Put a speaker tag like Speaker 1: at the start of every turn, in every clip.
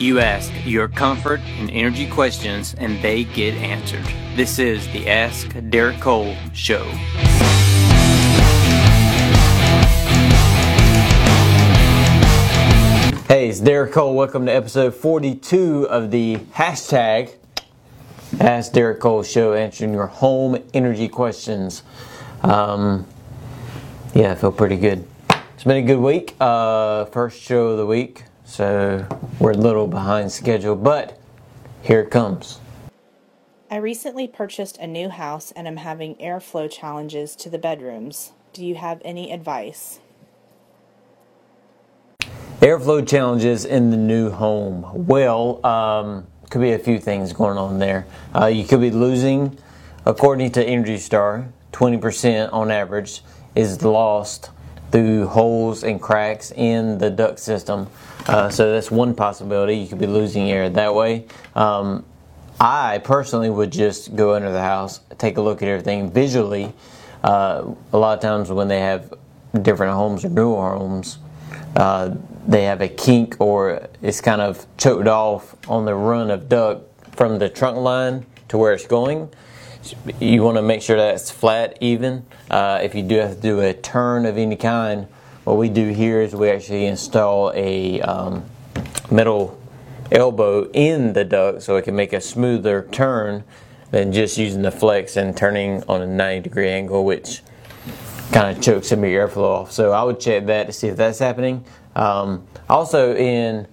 Speaker 1: You ask your comfort and energy questions, and they get answered. This is the Ask Derek Cole Show. Hey, it's Derek Cole. Welcome to episode 42 of the hashtag Ask Derek Cole Show, answering your home energy questions. Um, yeah, I feel pretty good. It's been a good week. Uh, first show of the week, so we're a little behind schedule, but here it comes.
Speaker 2: I recently purchased a new house and am having airflow challenges to the bedrooms. Do you have any advice?
Speaker 1: Airflow challenges in the new home. Well, um, could be a few things going on there. Uh, you could be losing, according to Energy Star, 20% on average is lost through holes and cracks in the duct system. Uh, so that's one possibility. You could be losing air that way. Um, I personally would just go under the house, take a look at everything visually. Uh, a lot of times when they have different homes or newer homes, uh, they have a kink or it's kind of choked off on the run of duct from the trunk line to where it's going. You want to make sure that it's flat, even. Uh, if you do have to do a turn of any kind, what we do here is we actually install a um, metal elbow in the duct so it can make a smoother turn than just using the flex and turning on a 90 degree angle, which kind of chokes some of your airflow off. So I would check that to see if that's happening. Um, also, in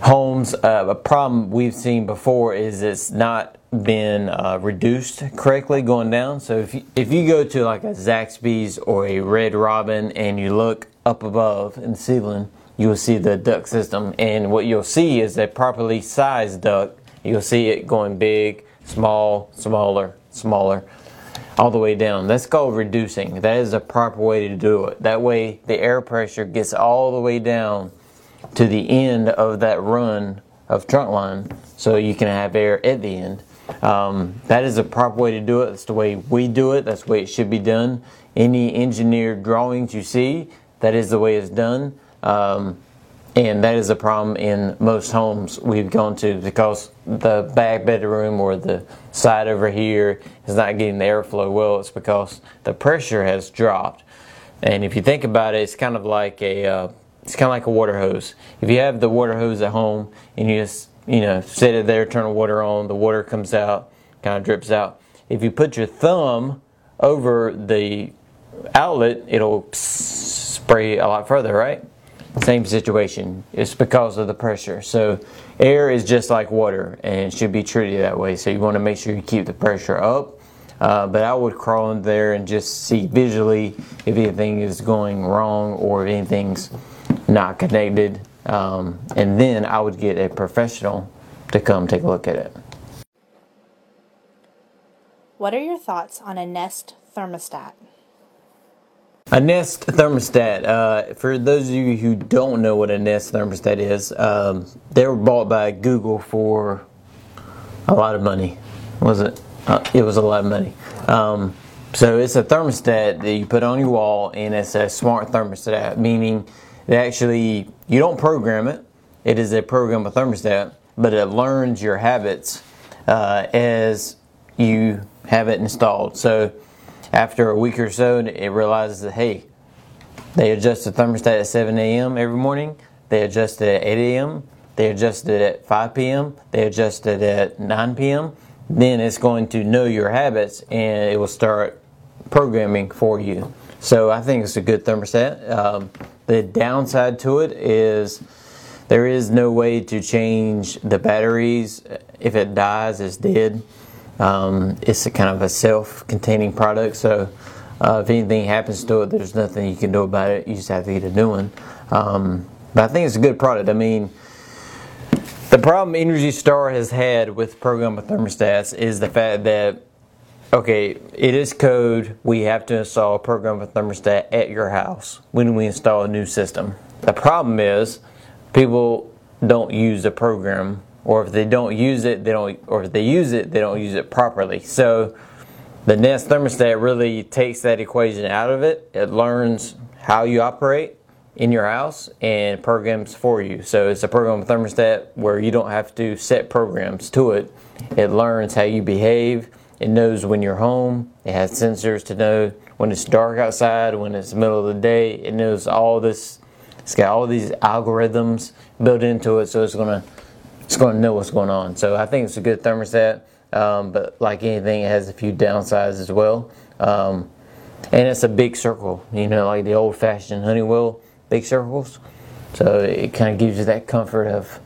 Speaker 1: homes, uh, a problem we've seen before is it's not been uh, reduced correctly going down. So if you, if you go to like a Zaxby's or a Red Robin and you look up above in the ceiling, you will see the duct system, and what you'll see is a properly sized duct. You'll see it going big, small, smaller, smaller all the way down. That's called reducing. That is a proper way to do it. That way the air pressure gets all the way down to the end of that run of trunk line so you can have air at the end. Um, that is a proper way to do it. That's the way we do it. That's the way it should be done. Any engineered drawings you see, that is the way it's done. Um, and that is a problem in most homes we've gone to because the back bedroom or the side over here is not getting the airflow well. It's because the pressure has dropped. And if you think about it, it's kind of like a uh, it's kind of like a water hose. If you have the water hose at home and you just you know set it there, turn the water on, the water comes out, kind of drips out. If you put your thumb over the outlet, it'll spray a lot further, right? Same situation. It's because of the pressure. So air is just like water and should be treated that way. So you want to make sure you keep the pressure up. Uh, but I would crawl in there and just see visually if anything is going wrong or if anything's not connected. Um, and then I would get a professional to come take a look at it.
Speaker 2: What are your thoughts on a Nest thermostat?
Speaker 1: A Nest thermostat. Uh, for those of you who don't know what a Nest thermostat is, um, they were bought by Google for a lot of money. Was it? Uh, it was a lot of money. Um, so it's a thermostat that you put on your wall, and it's a smart thermostat, meaning it actually you don't program it. It is a program of thermostat, but it learns your habits uh, as you have it installed. So after a week or so, it realizes that hey, they adjust the thermostat at 7 a.m. every morning. They adjust it at 8 a.m. They adjust it at 5 p.m. They adjust it at 9 p.m. Then it's going to know your habits and it will start programming for you. So I think it's a good thermostat. Um, the downside to it is there is no way to change the batteries. If it dies, it's dead. Um, it's a kind of a self-containing product, so uh, if anything happens to it, there's nothing you can do about it. You just have to get a new one. Um, but I think it's a good product. I mean, the problem Energy Star has had with programmable thermostats is the fact that okay, it is code. We have to install a program programmable thermostat at your house when we install a new system. The problem is people don't use the program or if they don't use it, they don't, or if they use it, they don't use it properly. So the Nest thermostat really takes that equation out of it. It learns how you operate, in your house and programs for you. So it's a program thermostat where you don't have to set programs to it. It learns how you behave. It knows when you're home. It has sensors to know when it's dark outside, when it's middle of the day. It knows all this. It's got all these algorithms built into it, so it's gonna it's gonna know what's going on. So I think it's a good thermostat. Um, but like anything, it has a few downsides as well. Um, and it's a big circle, you know, like the old-fashioned Honeywell big circles. So it kind of gives you that comfort of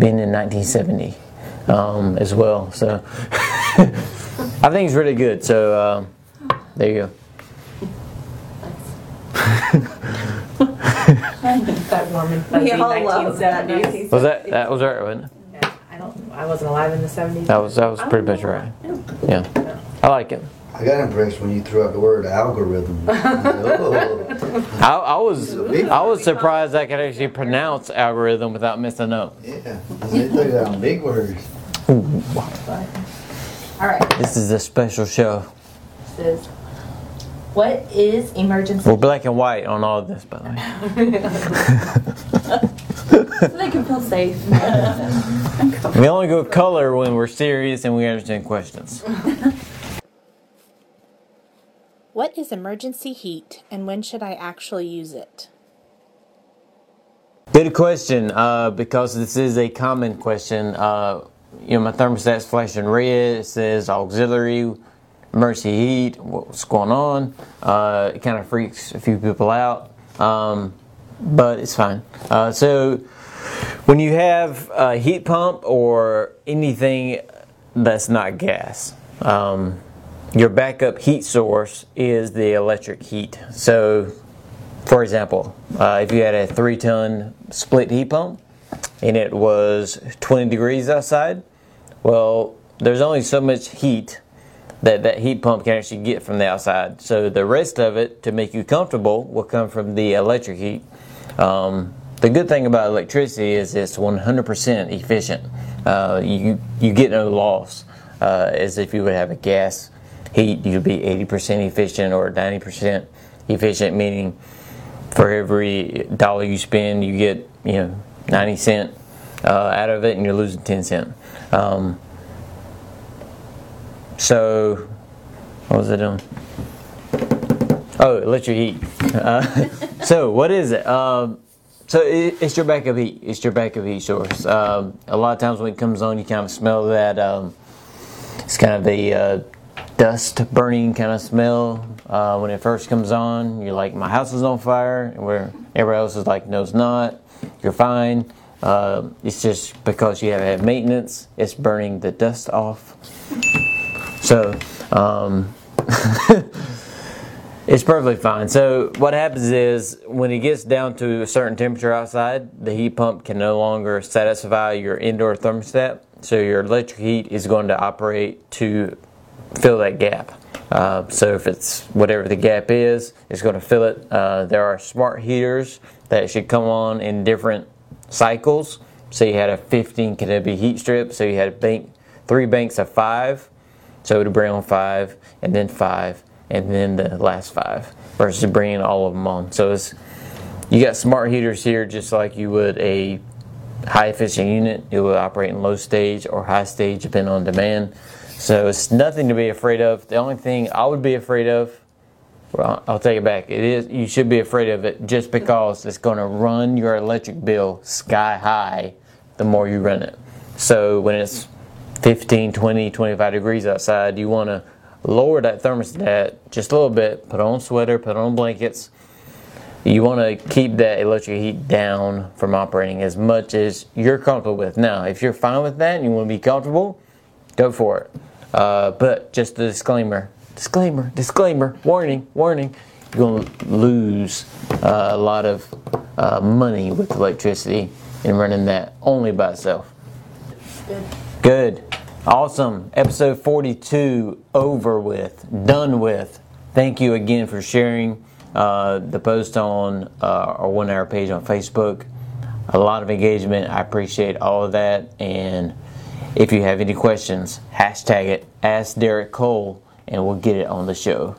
Speaker 1: being in 1970 um, as well. So I think it's really good. So um, there you go.
Speaker 3: that warm and fuzzy
Speaker 4: We all love that
Speaker 3: 1970s.
Speaker 1: Was that that was right, wasn't it?
Speaker 3: Yeah, I don't. I wasn't alive in the 70s.
Speaker 1: That was that was pretty much right. Yeah, I like it.
Speaker 5: I got impressed when you threw out the word algorithm. oh,
Speaker 1: I, I was I was surprised I could actually pronounce algorithm without messing up.
Speaker 5: yeah, they threw down big words.
Speaker 3: All right.
Speaker 1: This is a special show.
Speaker 3: This is what is emergency?
Speaker 1: We're black and white on all of this, by the way.
Speaker 4: So they can feel safe.
Speaker 1: We only go color when we're serious and we understand questions.
Speaker 2: What is emergency heat and when should I actually use it?
Speaker 1: Good question, uh, because this is a common question. Uh, you know, my thermostat's flashing red. It says auxiliary, mercy heat. What's going on? Uh, it kind of freaks a few people out, um, but it's fine. Uh, so, when you have a heat pump or anything that's not gas, um, your backup heat source is the electric heat. So, for example, uh, if you had a three ton split heat pump and it was 20 degrees outside, well, there's only so much heat that that heat pump can actually get from the outside. So the rest of it, to make you comfortable, will come from the electric heat. Um, the good thing about electricity is it's 100% efficient. Uh, you you get no loss uh, as if you would have a gas heat. You'd be 80% efficient or 90% efficient, meaning for every dollar you spend, you get you know 90 cent uh, out of it, and you're losing 10 cent. Um, so, what was I doing? Oh, electric heat. Uh, so, what is it? Um, so it, it's your backup heat. It's your backup heat source. Um, a lot of times when it comes on, you kind of smell that. Um, it's kind of the uh, dust burning kind of smell uh, when it first comes on. You're like, my house is on fire, and where everybody else is like, no, it's not. You're fine. Uh, it's just because you haven't had maintenance. It's burning the dust off. So. Um, It's perfectly fine. So what happens is when it gets down to a certain temperature outside, the heat pump can no longer satisfy your indoor thermostat. So your electric heat is going to operate to fill that gap. Uh, so if it's whatever the gap is, it's going to fill it. Uh, there are smart heaters that should come on in different cycles. So you had a 15 kW heat strip. So you had bank, three banks of five. So to bring on five and then five and then the last five versus bringing all of them on. So it's you got smart heaters here just like you would a high efficient unit. It will operate in low stage or high stage depending on demand. So it's nothing to be afraid of. The only thing I would be afraid of, well, I'll take it back. It is you should be afraid of it just because it's going to run your electric bill sky high the more you run it. So when it's 15, 20, 25 degrees outside, you want to lower that thermostat just a little bit, put on sweater, put on blankets. You want to keep that electric heat down from operating as much as you're comfortable with. Now, if you're fine with that and you want to be comfortable, go for it. Uh, but just a disclaimer, disclaimer, disclaimer, warning, warning. You're going to lose uh, a lot of uh, money with electricity and running that only by itself.
Speaker 3: Good.
Speaker 1: Good. Awesome. Episode 42 over with, done with. Thank you again for sharing uh, the post on uh, our one hour page on Facebook. A lot of engagement. I appreciate all of that. And if you have any questions, hashtag it, ask Derek Cole, and we'll get it on the show.